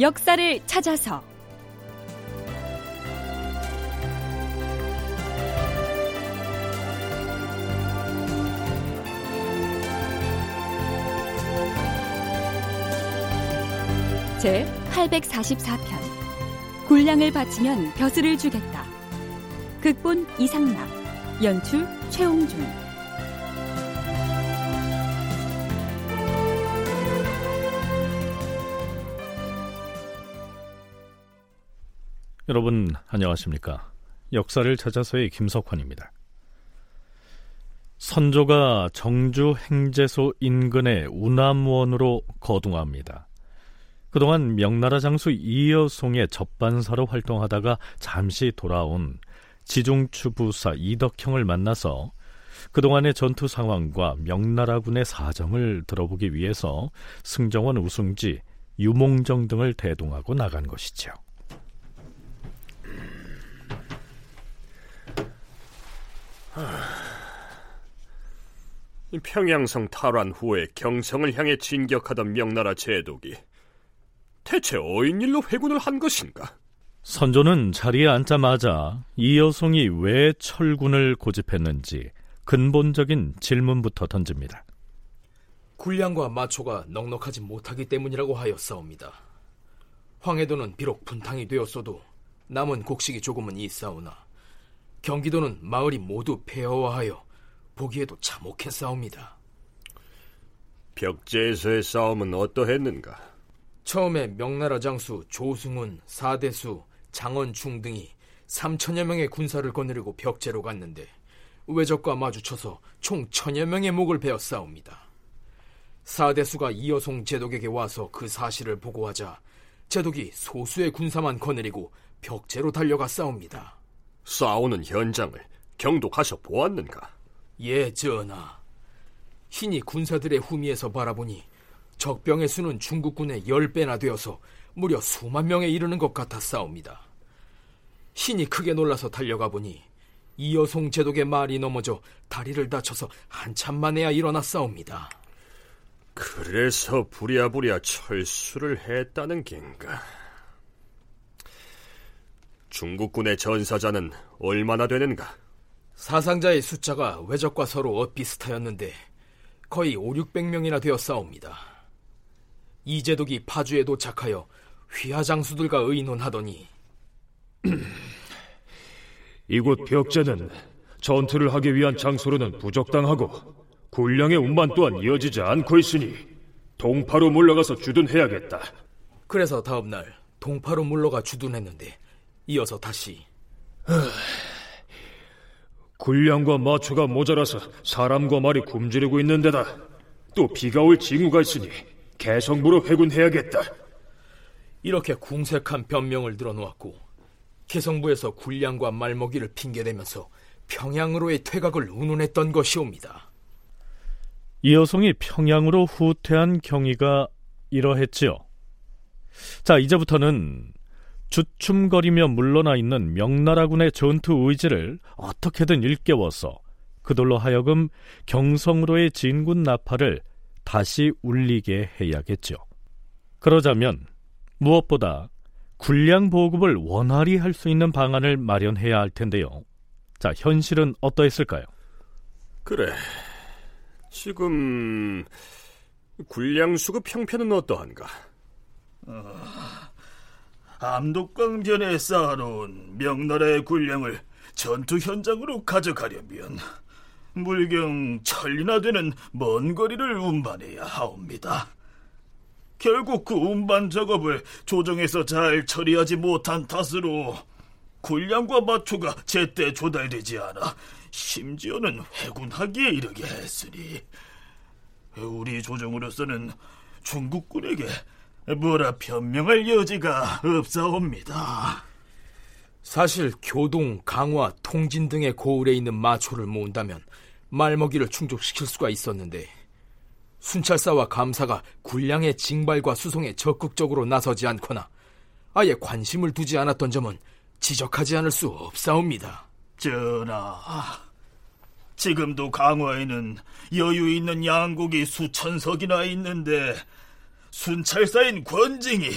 역사를 찾아서. 제 844편. 군량을 바치면 벼슬을 주겠다. 극본 이상락 연출 최홍준 여러분 안녕하십니까? 역사를 찾아서의 김석환입니다. 선조가 정주 행제소 인근의 우남원으로 거둥합니다. 그동안 명나라 장수 이여송의 접반사로 활동하다가 잠시 돌아온 지중추부사 이덕형을 만나서 그동안의 전투 상황과 명나라군의 사정을 들어보기 위해서 승정원 우승지 유몽정 등을 대동하고 나간 것이죠. 평양성 탈환 후에 경성을 향해 진격하던 명나라 제독이 대체 어인 일로 회군을 한 것인가? 선조는 자리에 앉자마자 이 여성이 왜 철군을 고집했는지 근본적인 질문부터 던집니다. 군량과 마초가 넉넉하지 못하기 때문이라고 하였사옵니다. 황해도는 비록 분탕이 되었어도 남은 곡식이 조금은 있사오나 경기도는 마을이 모두 폐허화하여 보기에도 참혹했사옵니다. 벽제에서의 싸움은 어떠했는가? 처음에 명나라 장수 조승훈, 사대수, 장원충 등이 3천여 명의 군사를 거느리고 벽제로 갔는데 외적과 마주쳐서 총 천여 명의 목을 베어 싸웁니다. 사대수가 이여송 제독에게 와서 그 사실을 보고하자 제독이 소수의 군사만 거느리고 벽제로 달려가 싸웁니다. 싸우는 현장을 경독하셔 보았는가? 예, 전하. 신이 군사들의 후미에서 바라보니 적병의 수는 중국군의 10배나 되어서 무려 수만 명에 이르는 것 같아 싸웁니다. 신이 크게 놀라서 달려가 보니 이여송 제독의 말이 넘어져 다리를 다쳐서 한참 만에야 일어나 싸웁니다. 그래서 부랴부랴 철수를 했다는 겐가? 중국군의 전사자는 얼마나 되는가? 사상자의 숫자가 외적과 서로 엇비슷하였는데 거의 5, 600명이나 되어 싸웁니다. 이제독이 파주에 도착하여 휘하장수들과 의논하더니 이곳 벽제는 전투를 하기 위한 장소로는 부적당하고 군량의 운반 또한 이어지지 않고 있으니 동파로 물러가서 주둔해야겠다. 그래서 다음날 동파로 물러가 주둔했는데 이어서 다시 군량과 마초가 모자라서 사람과 말이 굶주리고 있는 데다 또 비가 올 징후가 있으니 개성부로 회군해야겠다. 이렇게 궁색한 변명을 들어놓았고 개성부에서 군량과 말먹이를 핑계대면서 평양으로의 퇴각을 운운했던 것이옵니다. 이 여성이 평양으로 후퇴한 경위가 이러했지요. 자, 이제부터는 주춤거리며 물러나 있는 명나라군의 전투 의지를 어떻게든 일깨워서 그들로 하여금 경성으로의 진군 나팔을 다시 울리게 해야겠죠. 그러자면 무엇보다 군량 보급을 원활히 할 수 있는 방안을 마련해야 할 텐데요. 자, 현실은 어떠했을까요? 그래. 지금 군량 수급 형편은 어떠한가? 어, 암독강변에 쌓아놓은 명나라의 군량을 전투 현장으로 가져가려면 물경 천리나 되는 먼 거리를 운반해야 하옵니다. 결국 그 운반 작업을 조정에서 잘 처리하지 못한 탓으로 군량과 마초가 제때 조달되지 않아 심지어는 회군하기에 이르게 했으니 우리 조정으로서는 중국군에게 뭐라 변명할 여지가 없사옵니다. 사실 교동, 강화, 통진 등의 고을에 있는 마초를 모은다면 말먹이를 충족시킬 수가 있었는데 순찰사와 감사가 군량의 징발과 수송에 적극적으로 나서지 않거나 아예 관심을 두지 않았던 점은 지적하지 않을 수 없사옵니다. 전하, 지금도 강화에는 여유 있는 양국이 수천 석이나 있는데 순찰사인 권징이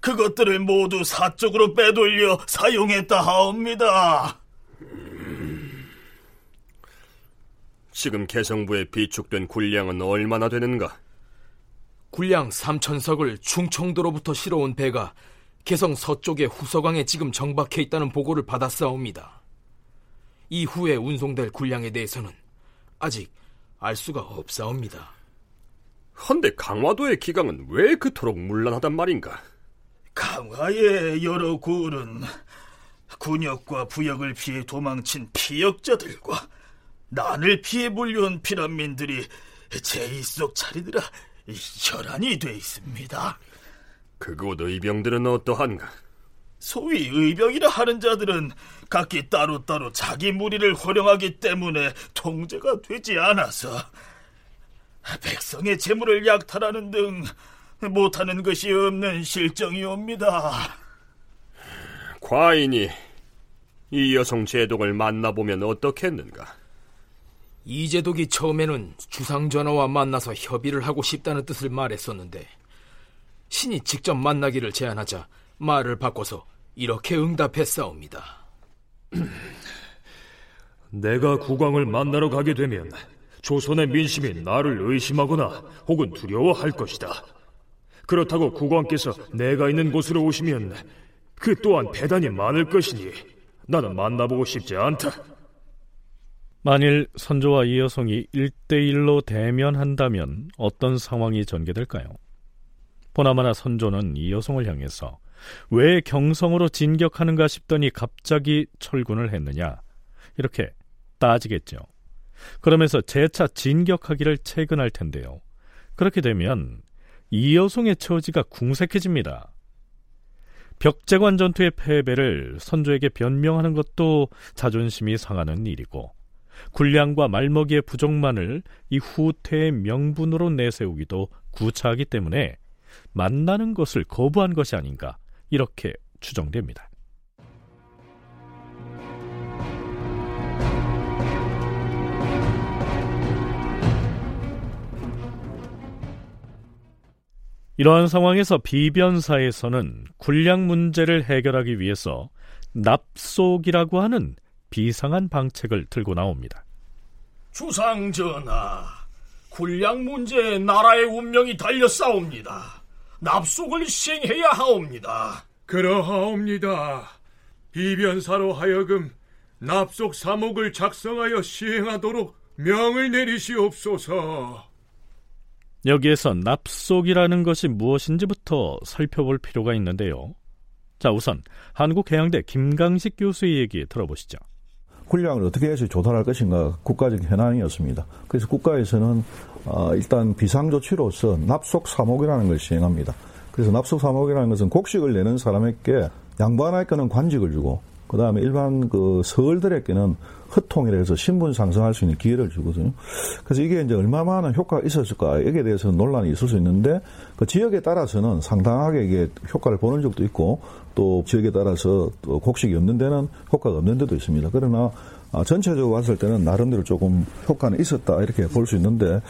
그것들을 모두 사적으로 빼돌려 사용했다 하옵니다. 지금 개성부에 비축된 군량은 얼마나 되는가? 군량 3천석을 충청도로부터 실어온 배가 개성 서쪽의 후서강에 지금 정박해 있다는 보고를 받았사옵니다. 이후에 운송될 군량에 대해서는 아직 알 수가 없사옵니다. 헌데 강화도의 기강은 왜 그토록 문란하단 말인가? 강화의 여러 굴은 군역과 부역을 피해 도망친 피역자들과 난을 피해 몰려온 피난민들이 제이 속 차리느라 혈안이 돼 있습니다. 그곳 의병들은 어떠한가? 소위 의병이라 하는 자들은 각기 따로따로 자기 무리를 활용하기 때문에 통제가 되지 않아서 백성의 재물을 약탈하는 등 못하는 것이 없는 실정이옵니다. 과인이 이 여성 제독을 만나보면 어떻겠는가? 이 제독이 처음에는 주상전하와 만나서 협의를 하고 싶다는 뜻을 말했었는데 신이 직접 만나기를 제안하자 말을 바꿔서 이렇게 응답했사옵니다. 내가 국왕을 만나러 가게 되면 조선의 민심이 나를 의심하거나 혹은 두려워할 것이다. 그렇다고 국왕께서 내가 있는 곳으로 오시면 그 또한 배단이 많을 것이니 나는 만나보고 싶지 않다. 만일 선조와 이 여성이 일대일로 대면한다면 어떤 상황이 전개될까요? 보나마나 선조는 이 여성을 향해서 왜 경성으로 진격하는가 싶더니 갑자기 철군을 했느냐 이렇게 따지겠죠. 그러면서 재차 진격하기를 채근할 텐데요. 그렇게 되면 이 여성의 처지가 궁색해집니다. 벽제관 전투의 패배를 선조에게 변명하는 것도 자존심이 상하는 일이고 군량과 말먹이의 부족만을 이 후퇴의 명분으로 내세우기도 구차하기 때문에 만나는 것을 거부한 것이 아닌가 이렇게 추정됩니다. 이러한 상황에서 비변사에서는 군량 문제를 해결하기 위해서 납속이라고 하는 비상한 방책을 들고 나옵니다. 주상 전하, 군량 문제에 나라의 운명이 달려 싸웁니다. 납속을 시행해야 하옵니다. 그러하옵니다. 비변사로 하여금 납속 사목을 작성하여 시행하도록 명을 내리시옵소서. 여기에서 납속이라는 것이 무엇인지부터 살펴볼 필요가 있는데요. 자, 우선 한국해양대 김강식 교수의 얘기 들어보시죠. 군량을 어떻게 해서 조달할 것인가 국가적 현안이었습니다. 그래서 국가에서는 어, 일단 비상조치로서 납속 사목이라는 걸 시행합니다. 그래서 납속 사목이라는 것은 곡식을 내는 사람에게 양반에게는 관직을 주고 그 다음에 일반 그 서울들에게는 흑통이라 해서 신분 상승할 수 있는 기회를 주거든요. 그래서 이게 이제 얼마나 효과가 있었을까 여기에 대해서 논란이 있을 수 있는데 그 지역에 따라서는 상당하게 이게 효과를 보는 적도 있고 또 지역에 따라서 또 곡식이 없는 데는 효과가 없는 데도 있습니다. 그러나 아, 전체적으로 봤을 때는 나름대로 조금 효과는 있었다 이렇게 볼 수 있는데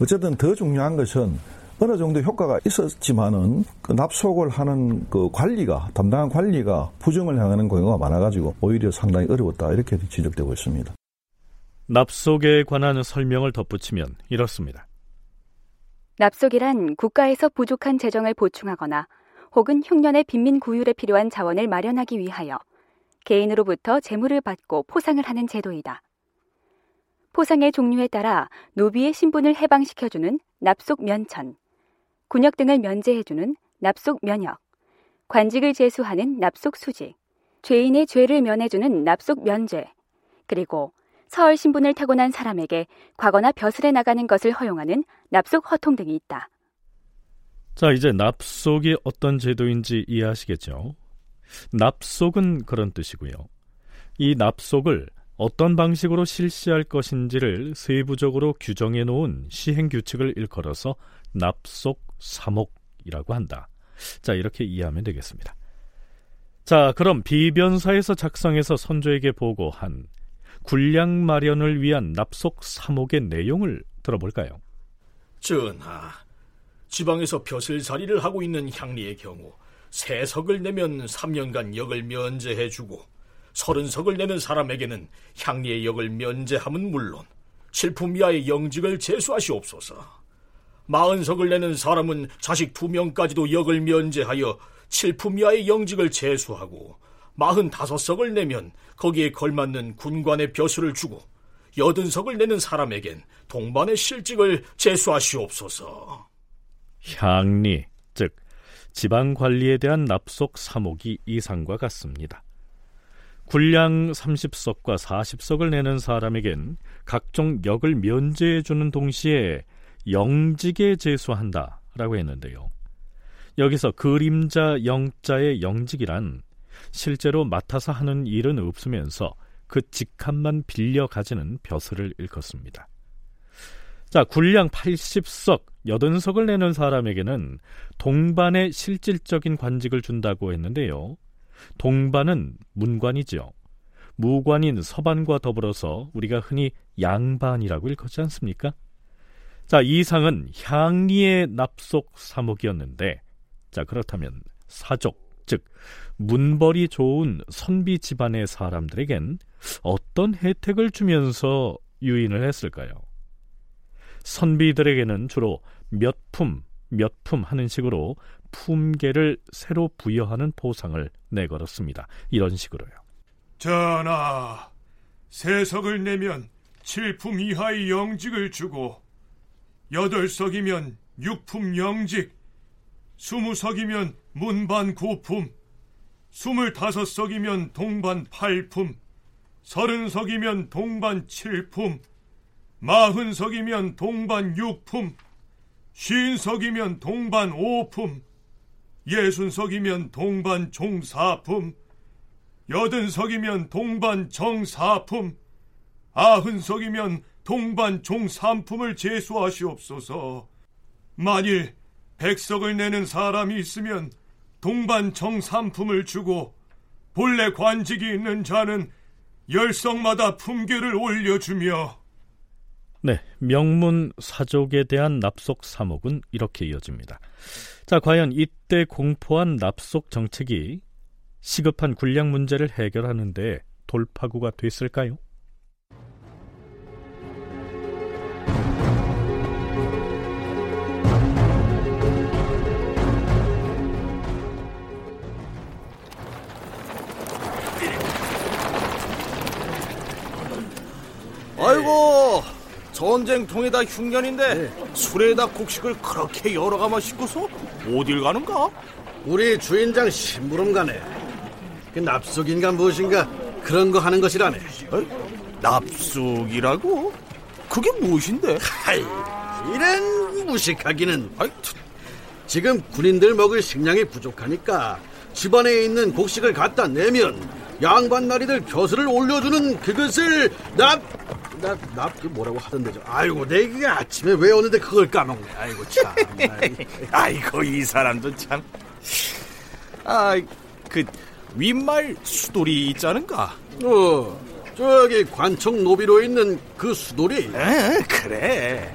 어쨌든 더 중요한 것은 어느 정도 효과가 있었지만은 그 납속을 하는 그 관리가 담당한 관리가 부정을 향하는 경우가 많아가지고 오히려 상당히 어려웠다 이렇게 지적되고 있습니다. 납속에 관한 설명을 덧붙이면 이렇습니다. 납속이란 국가에서 부족한 재정을 보충하거나 혹은 흉년의 빈민 구휼에 필요한 자원을 마련하기 위하여 개인으로부터 재물을 받고 포상을 하는 제도이다. 포상의 종류에 따라 노비의 신분을 해방시켜주는 납속 면천, 군역 등을 면제해주는 납속 면역, 관직을 제수하는 납속 수직, 죄인의 죄를 면해주는 납속 면죄, 그리고 서울 신분을 타고난 사람에게 과거나 벼슬에 나가는 것을 허용하는 납속 허통 등이 있다. 자, 이제 납속이 어떤 제도인지 이해하시겠죠? 납속은 그런 뜻이고요. 이 납속을 어떤 방식으로 실시할 것인지를 세부적으로 규정해 놓은 시행 규칙을 일컬어서 납속 사목이라고 한다. 자, 이렇게 이해하면 되겠습니다. 자, 그럼 비변사에서 작성해서 선조에게 보고한 군량 마련을 위한 납속 사목의 내용을 들어볼까요? 전하, 지방에서 벼슬살이를 하고 있는 향리의 경우 세 석을 내면 3년간 역을 면제해주고 서른 석을 내는 사람에게는 향리의 역을 면제함은 물론 칠품 이하의 영직을 제수하시옵소서. 마흔 석을 내는 사람은 자식 두 명까지도 역을 면제하여 칠품 이하의 영직을 제수하고 마흔 다섯 석을 내면 거기에 걸맞는 군관의 벼슬을 주고 여든 석을 내는 사람에겐 동반의 실직을 제수하시옵소서. 향리, 즉 지방 관리에 대한 납속 3억이 이상과 같습니다. 군량 30석과 40석을 내는 사람에겐 각종 역을 면제해 주는 동시에 영직에 제수한다라고 했는데요. 여기서 그림자 영자의 영직이란 실제로 맡아서 하는 일은 없으면서 그 직함만 빌려 가지는 벼슬을 일컫습니다. 자, 군량 80석, 80석을 내는 사람에게는 동반의 실질적인 관직을 준다고 했는데요. 동반은 문관이죠. 무관인 서반과 더불어서 우리가 흔히 양반이라고 일컫지 않습니까? 자, 이 상은 향리의 납속 사목이었는데, 자, 그렇다면 사족, 즉, 문벌이 좋은 선비 집안의 사람들에겐 어떤 혜택을 주면서 유인을 했을까요? 선비들에게는 주로 몇 품, 몇 품 하는 식으로 품계를 새로 부여하는 보상을 내걸었습니다. 이런 식으로요. 전하, 세석을 내면 칠품 이하의 영직을 주고 여덟 석이면 육품 영직, 스무 석이면 문반 구품, 스물다섯 석이면 동반 팔품, 서른 석이면 동반 칠품, 마흔 석이면 동반 육품, 쉰 석이면 동반 오품, 예순 석이면 동반 종사품, 여든 석이면 동반 정사품, 아흔 석이면 동반 종삼품을 제수하시옵소서. 만일 백석을 내는 사람이 있으면 동반 정삼품을 주고 본래 관직이 있는 자는 열석마다 품계를 올려주며 네, 명문 사족에 대한 납속 사목은 이렇게 이어집니다. 자, 과연 이때 공포한 납속 정책이 시급한 군량 문제를 해결하는데 돌파구가 됐을까요? 아이고 전쟁통에다 흉년인데 술에다 곡식을 그렇게 여러 가마 싣고서 어딜 가는가? 우리 주인장 심부름 가네. 그 납속인가 무엇인가 그런 거 하는 것이라네. 어? 납속이라고? 그게 무엇인데? 하이, 이런 무식하기는. 아이, 지금 군인들 먹을 식량이 부족하니까 집안에 있는 곡식을 갖다 내면 양반 나리들 벼슬을 올려주는 그것을 납, 납, 납, 그 뭐라고 하던데 죠 아이고, 내가 아침에 왜 오는데 그걸 까먹네. 아이고, 참. 아이고, 이 사람도 참. 아, 그, 윗말 수돌이 있자는가? 어, 저기 관청 노비로 있는 그 수돌이? 에, 그래.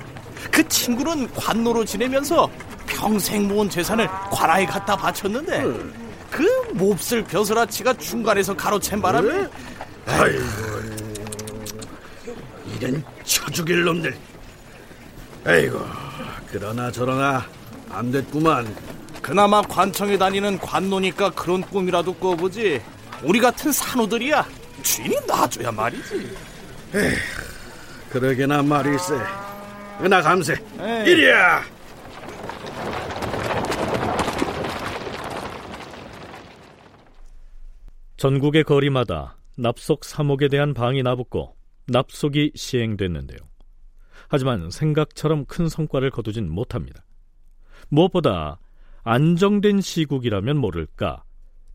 그 친구는 관노로 지내면서 평생 모은 재산을 관아에 갖다 바쳤는데, 응. 그 몹쓸 벼슬아치가 중간에서 가로챈 바람에 네? 아이고 이런 쳐죽일 놈들. 아이고 그러나 저러나 안 됐구만. 그나마 관청에 다니는 관노니까 그런 꿈이라도 꿔보지. 우리 같은 산호들이야. 주인이 놔줘야 말이지. 에휴, 그러게나 말일세. 나 감세. 에이. 이리야! 전국의 거리마다 납속 3억에 대한 방이 나붙고 납속이 시행됐는데요. 하지만 생각처럼 큰 성과를 거두진 못합니다. 무엇보다 안정된 시국이라면 모를까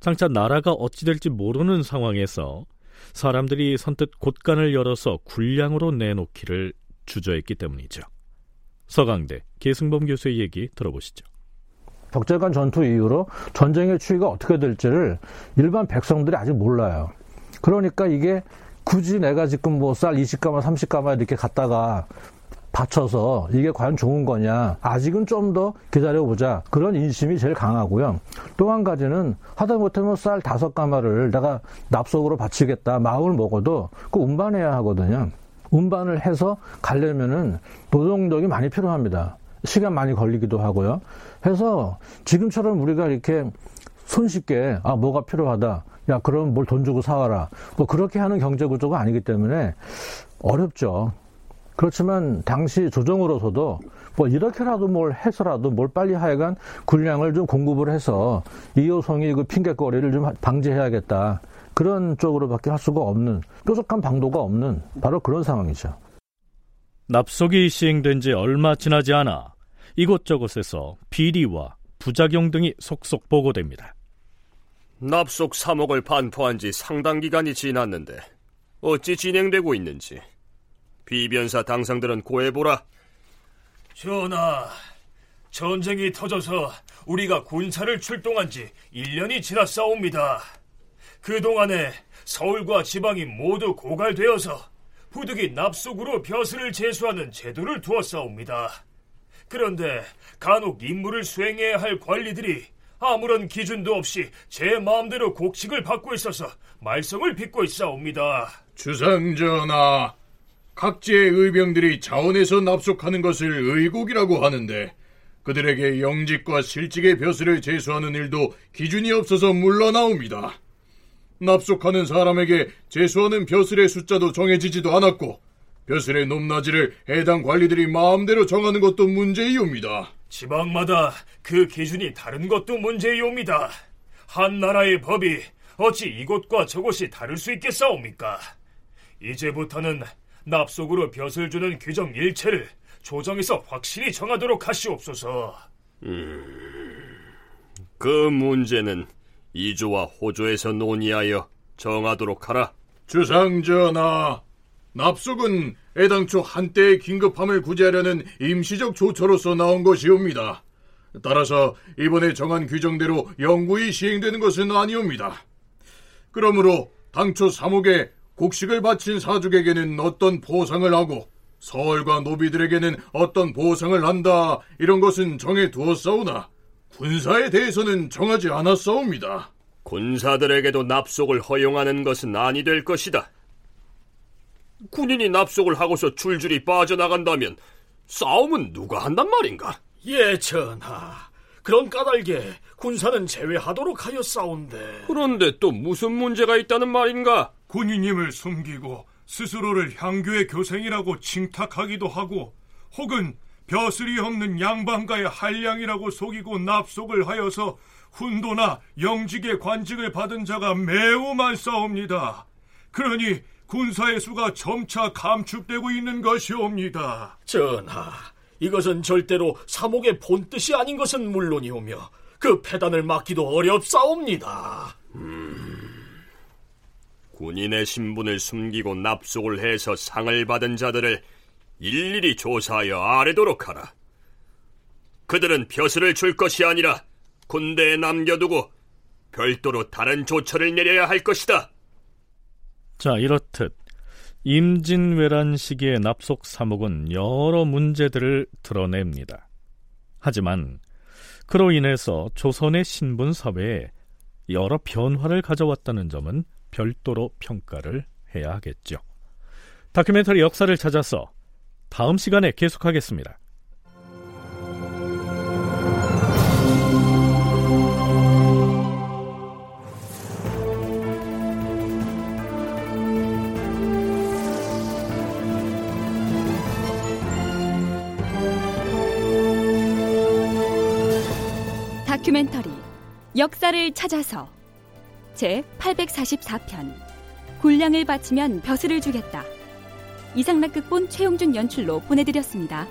장차 나라가 어찌 될지 모르는 상황에서 사람들이 선뜻 곳간을 열어서 군량으로 내놓기를 주저했기 때문이죠. 서강대 계승범 교수의 얘기 들어보시죠. 벽제간 전투 이후로 전쟁의 추이가 어떻게 될지를 일반 백성들이 아직 몰라요. 그러니까 이게 굳이 내가 지금 뭐 쌀 20가마, 30가마 이렇게 갖다가 바쳐서 이게 과연 좋은 거냐. 아직은 좀 더 기다려보자. 그런 인심이 제일 강하고요. 또 한 가지는 하다못해 뭐쌀 다섯 가마를 내가 납속으로 바치겠다. 마음을 먹어도 그 운반해야 하거든요. 운반을 해서 가려면은 노동력이 많이 필요합니다. 시간 많이 걸리기도 하고요. 해서 지금처럼 우리가 이렇게 손쉽게 아 뭐가 필요하다. 야 그럼 뭘 돈 주고 사와라. 뭐 그렇게 하는 경제 구조가 아니기 때문에 어렵죠. 그렇지만 당시 조정으로서도 뭐 이렇게라도 뭘 해서라도 뭘 빨리 하여간 군량을 좀 공급을 해서 이호성이 그 핑계거리를 좀 방지해야겠다. 그런 쪽으로밖에 할 수가 없는 뾰족한 방도가 없는 바로 그런 상황이죠. 납속이 시행된 지 얼마 지나지 않아 이곳저곳에서 비리와 부작용 등이 속속 보고됩니다. 납속 3억을 반포한 지 상당 기간이 지났는데 어찌 진행되고 있는지 비변사 당상들은 고해보라. 전하, 전쟁이 터져서 우리가 군사를 출동한 지 1년이 지났사옵니다. 그동안에 서울과 지방이 모두 고갈되어서 부득이 납속으로 벼슬을 제수하는 제도를 두었사옵니다. 그런데 간혹 임무를 수행해야 할 관리들이 아무런 기준도 없이 제 마음대로 곡식을 받고 있어서 말썽을 빚고 있사옵니다. 주상 전하, 각지의 의병들이 자원에서 납속하는 것을 의곡이라고 하는데 그들에게 영직과 실직의 벼슬을 제수하는 일도 기준이 없어서 물러나옵니다. 납속하는 사람에게 제수하는 벼슬의 숫자도 정해지지도 않았고 벼슬의 높낮이를 해당 관리들이 마음대로 정하는 것도 문제이옵니다. 지방마다 그 기준이 다른 것도 문제이옵니다. 한 나라의 법이 어찌 이곳과 저곳이 다를 수 있겠사옵니까? 이제부터는 납속으로 벼슬 주는 규정 일체를 조정에서 확실히 정하도록 하시옵소서. 음, 그 문제는 이조와 호조에서 논의하여 정하도록 하라. 주상전하, 납속은 애당초 한때의 긴급함을 구제하려는 임시적 조처로서 나온 것이옵니다. 따라서 이번에 정한 규정대로 영구히 시행되는 것은 아니옵니다. 그러므로 당초 3억에 곡식을 바친 사족에게는 어떤 보상을 하고 서울과 노비들에게는 어떤 보상을 한다 이런 것은 정해 두었사오나 군사에 대해서는 정하지 않았사옵니다. 군사들에게도 납속을 허용하는 것은 아니 될 것이다. 군인이 납속을 하고서 줄줄이 빠져나간다면 싸움은 누가 한단 말인가? 예, 전하. 그런 까닭에 군사는 제외하도록 하였사온데. 그런데 또 무슨 문제가 있다는 말인가? 군인임을 숨기고 스스로를 향교의 교생이라고 칭탁하기도 하고 혹은 벼슬이 없는 양반가의 한량이라고 속이고 납속을 하여서 훈도나 영직의 관직을 받은 자가 매우 많사옵니다. 그러니 군사의 수가 점차 감축되고 있는 것이옵니다. 전하, 이것은 절대로 사목의 본뜻이 아닌 것은 물론이오며 그 패단을 막기도 어렵사옵니다. 음, 군인의 신분을 숨기고 납속을 해서 상을 받은 자들을 일일이 조사하여 아래도록 하라. 그들은 벼슬을 줄 것이 아니라 군대에 남겨두고 별도로 다른 조처를 내려야 할 것이다. 자, 이렇듯 임진왜란 시기의 납속 사목은 여러 문제들을 드러냅니다. 하지만 그로 인해서 조선의 신분 사회에 여러 변화를 가져왔다는 점은 별도로 평가를 해야 하겠죠. 다큐멘터리 역사를 찾아서 다음 시간에 계속하겠습니다. 다큐멘터리 역사를 찾아서 제 844편 군량을 바치면 벼슬을 주겠다. 이상락 극본 최용준 연출로 보내드렸습니다.